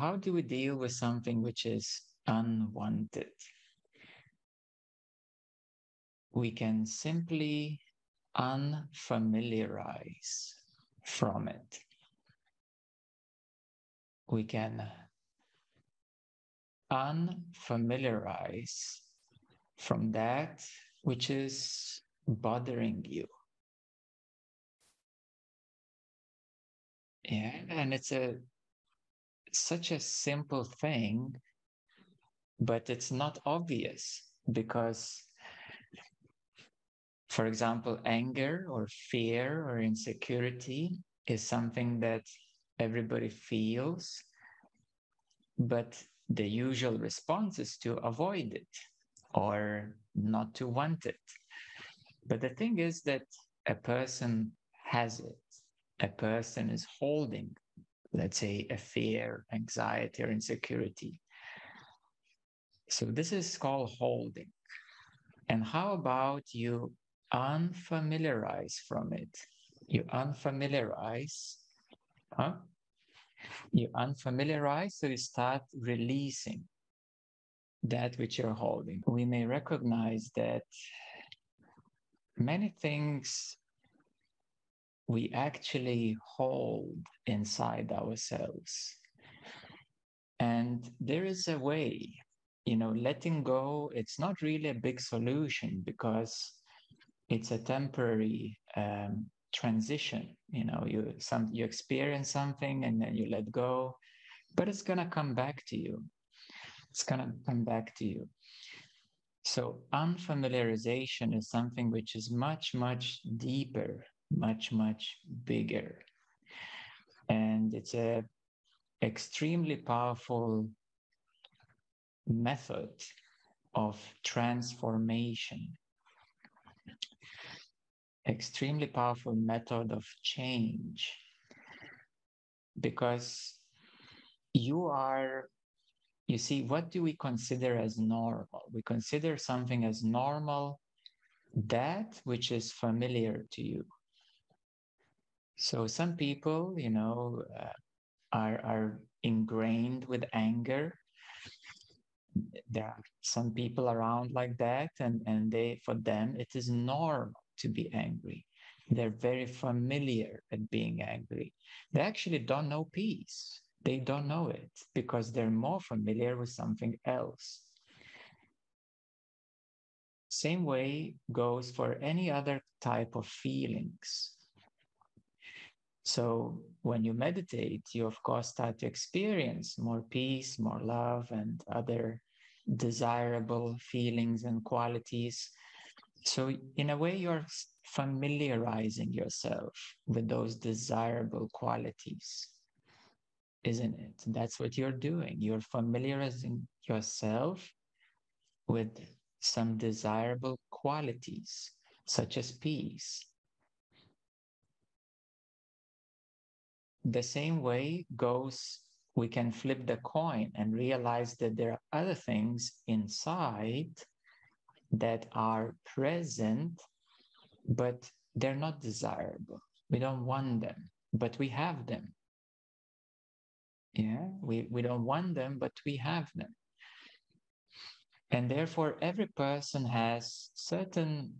how do we deal with something which is unwanted? We can simply unfamiliarize from it. We can unfamiliarize from that which is bothering you. Yeah, and it's a such a simple thing, but it's not obvious because, for example, anger or fear or insecurity is something that everybody feels, but the usual response is to avoid it or not to want it. But the thing is that a person has it, a person is holding, let's say, a fear, anxiety, or insecurity. So this is called holding. And how about you unfamiliarize from it? You unfamiliarize, huh? You unfamiliarize, so you start releasing that which you're holding. We may recognize that many things we actually hold inside ourselves. And there is a way, you know, letting go, it's not really a big solution because it's a temporary um, transition. You know, you some you experience something and then you let go, but it's gonna come back to you. It's gonna come back to you. So unfamiliarization is something which is much, much deeper, much, much bigger. And it's a extremely powerful method of transformation. Extremely powerful method of change. Because you are you see, what do we consider as normal? We consider something as normal that which is familiar to you. So some people, you know, uh, are are ingrained with anger. There are some people around like that, and and they for them it is normal to be angry. They're very familiar at being angry. They actually don't know peace they don't know it because they're more familiar with something else. Same way goes for any other type of feelings. So when you meditate, you of course start to experience more peace, more love, and other desirable feelings and qualities. So in a way, you're familiarizing yourself with those desirable qualities isn't it? That's what you're doing. You're familiarizing yourself with some desirable qualities, such as peace. The same way goes, we can flip the coin and realize that there are other things inside that are present, but they're not desirable. We don't want them, but we have them. Yeah, we, we don't want them, but we have them. And therefore, every person has certain,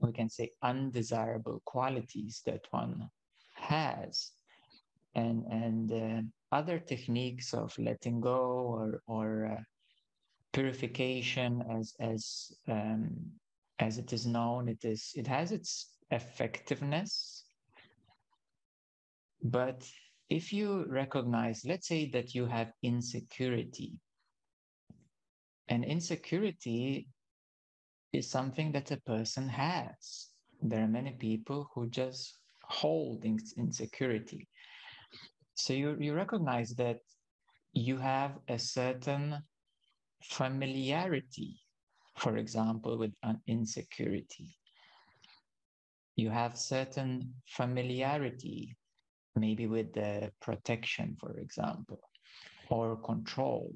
we can say, undesirable qualities that one has. And, and uh, other techniques of letting go or, or uh, purification, as, as, um, as it is known, it, is, it has its effectiveness. But if you recognize, let's say that you have insecurity, and insecurity is something that a person has. There are many people who just hold insecurity. So you, you recognize that you have a certain familiarity, for example, with an insecurity. You have certain familiarity maybe with the protection, for example, or control.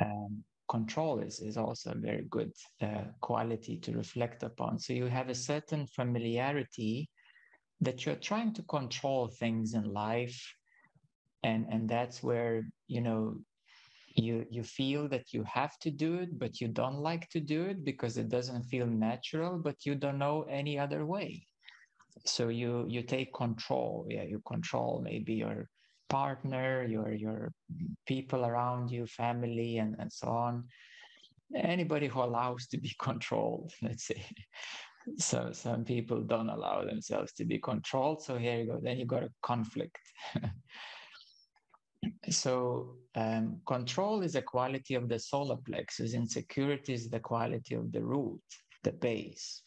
Um, control is, is also a very good uh, quality to reflect upon. So you have a certain familiarity that you're trying to control things in life. And and that's where you know you you feel that you have to do it but you don't like to do it because it doesn't feel natural but you don't know any other way. So you you take control. Yeah you control maybe your partner your your people around you family and and so on. Anybody who allows to be controlled let's say so some people don't allow themselves to be controlled. So here you go. Then you got a conflict. So um, control is a quality of the solar plexus insecurity is the quality of the root the base.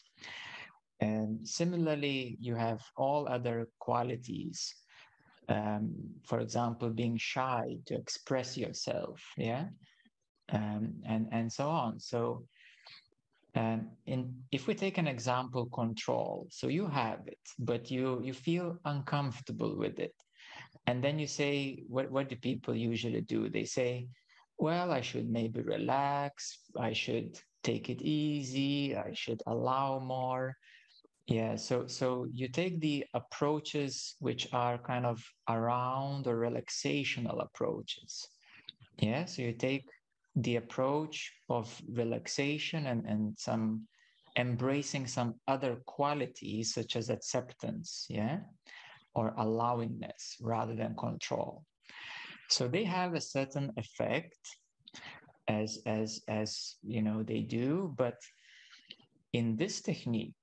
And similarly you have all other qualities um, for example being shy to express yourself yeah? Um, and and so on. So in, if we take an example control so you have it but you you feel uncomfortable with it and then you say, what, what do people usually do? They say, well, I should maybe relax. I should take it easy. I should allow more. Yeah, so so you take the approaches which are kind of around or relaxational approaches. Yeah, so you take the approach of relaxation and, and some embracing some other qualities such as acceptance. Yeah or allowingness rather than control. So they have a certain effect as as as you know they do, but in this technique,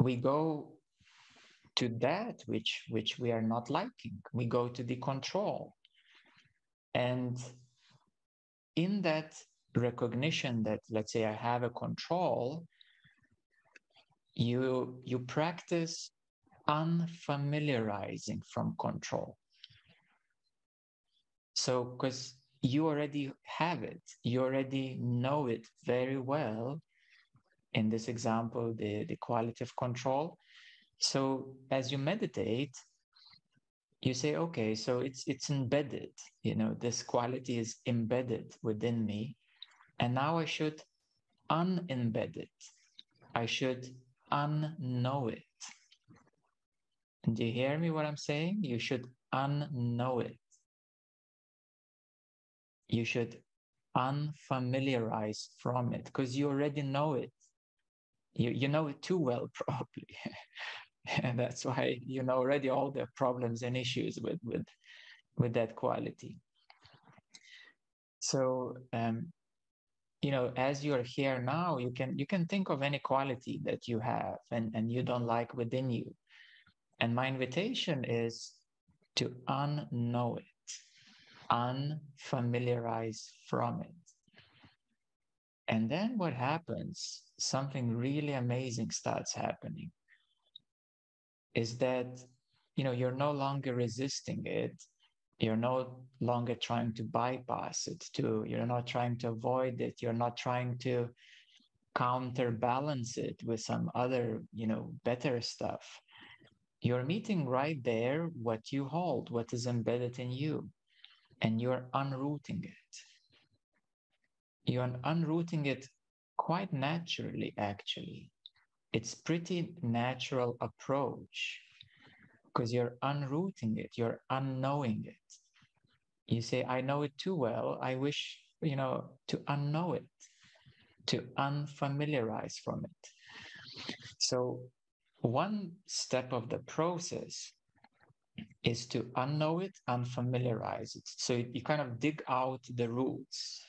we go to that which which we are not liking. We go to the control. And in that recognition that let's say I have a control, you you practice unfamiliarizing from control. So, because you already have it, you already know it very well. In this example, the, the quality of control. So, as you meditate, you say, okay, so it's it's embedded. You know, this quality is embedded within me, and now I should unembed it. I should unknow it. Do you hear me what I'm saying? You should unknow it. You should unfamiliarize from it because you already know it. You, you know it too well, probably. and that's why you know already all the problems and issues with, with, with that quality. So, um, you know, as you're here now, you can you can think of any quality that you have and, and you don't like within you and my invitation is to unknow it, unfamiliarize from it. And then what happens, something really amazing starts happening, is that you know you're no longer resisting it you're no longer trying to bypass it to you're not trying to avoid it you're not trying to counterbalance it with some other you know better stuff you're meeting right there what you hold, what is embedded in you, and you're unrooting it. You're unrooting it quite naturally, actually. It's pretty natural approach because you're unrooting it, you're unknowing it. You say, I know it too well. I wish, you know, to unknow it, to unfamiliarize from it. So one step of the process is to unknow it, unfamiliarize it. So you kind of dig out the roots.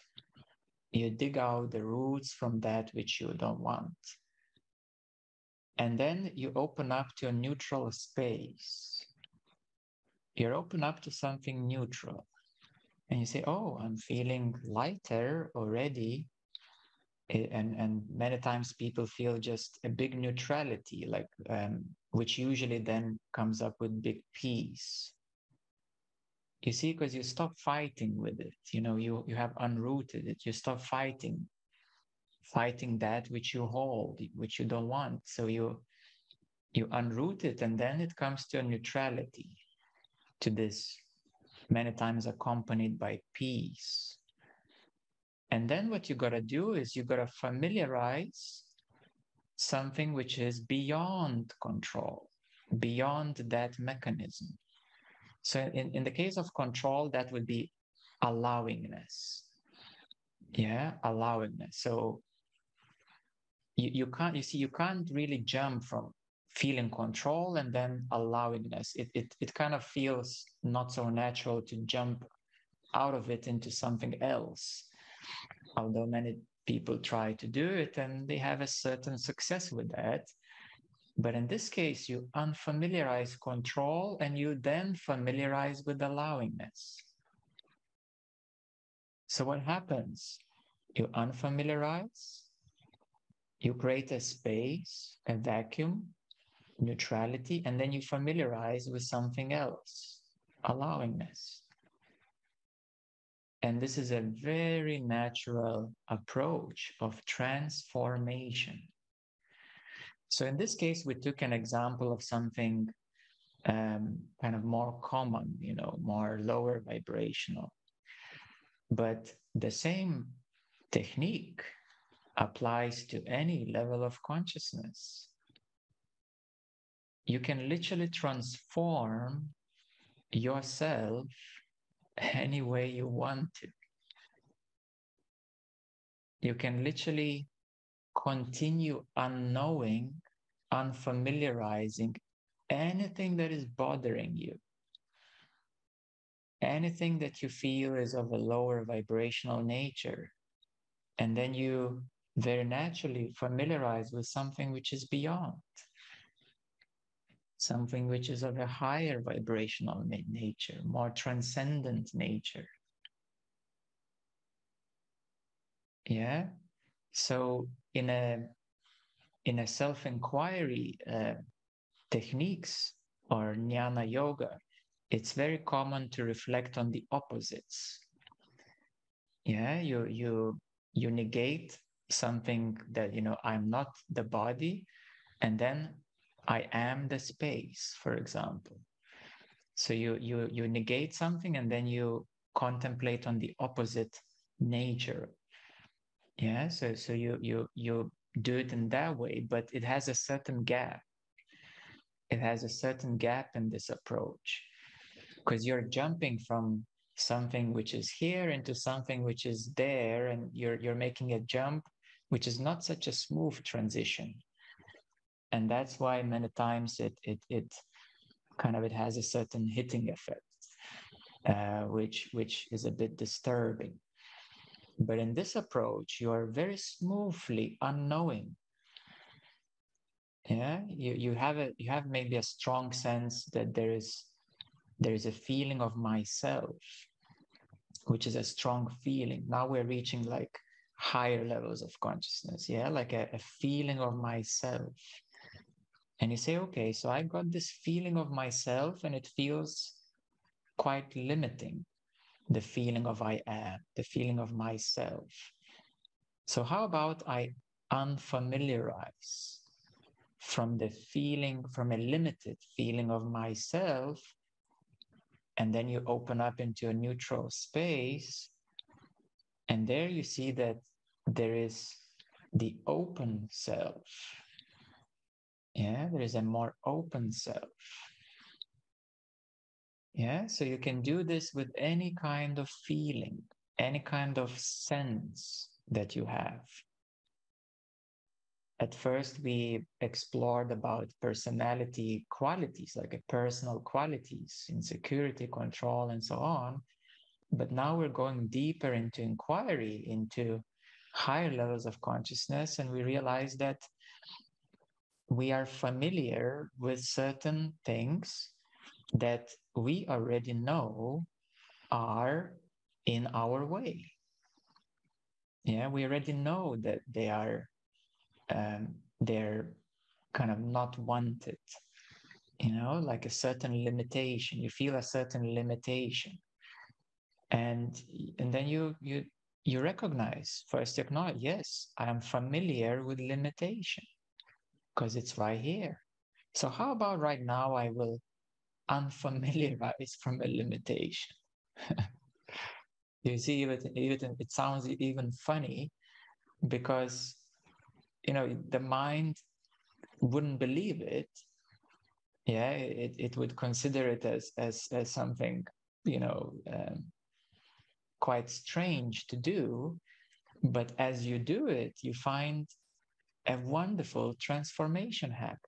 You dig out the roots from that which you don't want. And then you open up to a neutral space. You're open up to something neutral. And you say, Oh, I'm feeling lighter already and and many times people feel just a big neutrality like um, which usually then comes up with big peace you see because you stop fighting with it you know you you have unrooted it you stop fighting fighting that which you hold which you don't want so you you unroot it and then it comes to a neutrality to this many times accompanied by peace and then what you got to do is you got to familiarize something which is beyond control, beyond that mechanism. So in, in the case of control, that would be allowingness. Yeah, allowingness. So you, you can't, you see, you can't really jump from feeling control and then allowingness. It, it, it kind of feels not so natural to jump out of it into something else. Although many people try to do it and they have a certain success with that. But in this case, you unfamiliarize control and you then familiarize with allowingness. So what happens? You unfamiliarize, you create a space, a vacuum, neutrality, and then you familiarize with something else, allowingness. And this is a very natural approach of transformation. So in this case, we took an example of something um, kind of more common, you know, more lower vibrational. But the same technique applies to any level of consciousness. You can literally transform yourself any way you want to. You can literally continue unknowing, unfamiliarizing anything that is bothering you, anything that you feel is of a lower vibrational nature. And then you very naturally familiarize with something which is beyond, something which is of a higher vibrational nature, more transcendent nature. Yeah. So in a in a self-inquiry uh, techniques or jnana yoga, it's very common to reflect on the opposites. Yeah, you you you negate something that you know I'm not the body, and then I am the space, for example. So you you you negate something and then you contemplate on the opposite nature yeah so so you you you do it in that way but it has a certain gap it has a certain gap in this approach because you're jumping from something which is here into something which is there and you're you're making a jump which is not such a smooth transition and that's why many times it it it kind of it has a certain hitting effect uh, which which is a bit disturbing but in this approach, you are very smoothly unknowing. Yeah, you, you have a you have maybe a strong sense that there is there is a feeling of myself, which is a strong feeling. Now we're reaching like higher levels of consciousness, yeah, like a, a feeling of myself. And you say, okay, so I got this feeling of myself and it feels quite limiting the feeling of I am, the feeling of myself. So, how about I unfamiliarize from the feeling, from a limited feeling of myself, and then you open up into a neutral space, and there you see that there is the open self. Yeah, there is a more open self. Yeah, so you can do this with any kind of feeling, any kind of sense that you have. At first, we explored about personality qualities, like personal qualities, insecurity, control, and so on. But now we're going deeper into inquiry, into higher levels of consciousness, and we realize that we are familiar with certain things that we already know are in our way. Yeah, we already know that they are um, they're kind of not wanted. You know, like a certain limitation. You feel a certain limitation, and and then you you you recognize first you acknowledge yes i am familiar with limitation because it's right here so how about right now i will unfamiliarized from a limitation. you see, it, even, it sounds even funny because, you know, the mind wouldn't believe it yeah it, it would consider it as as, as something you know um, quite strange to do but as you do it you find a wonderful transformation hack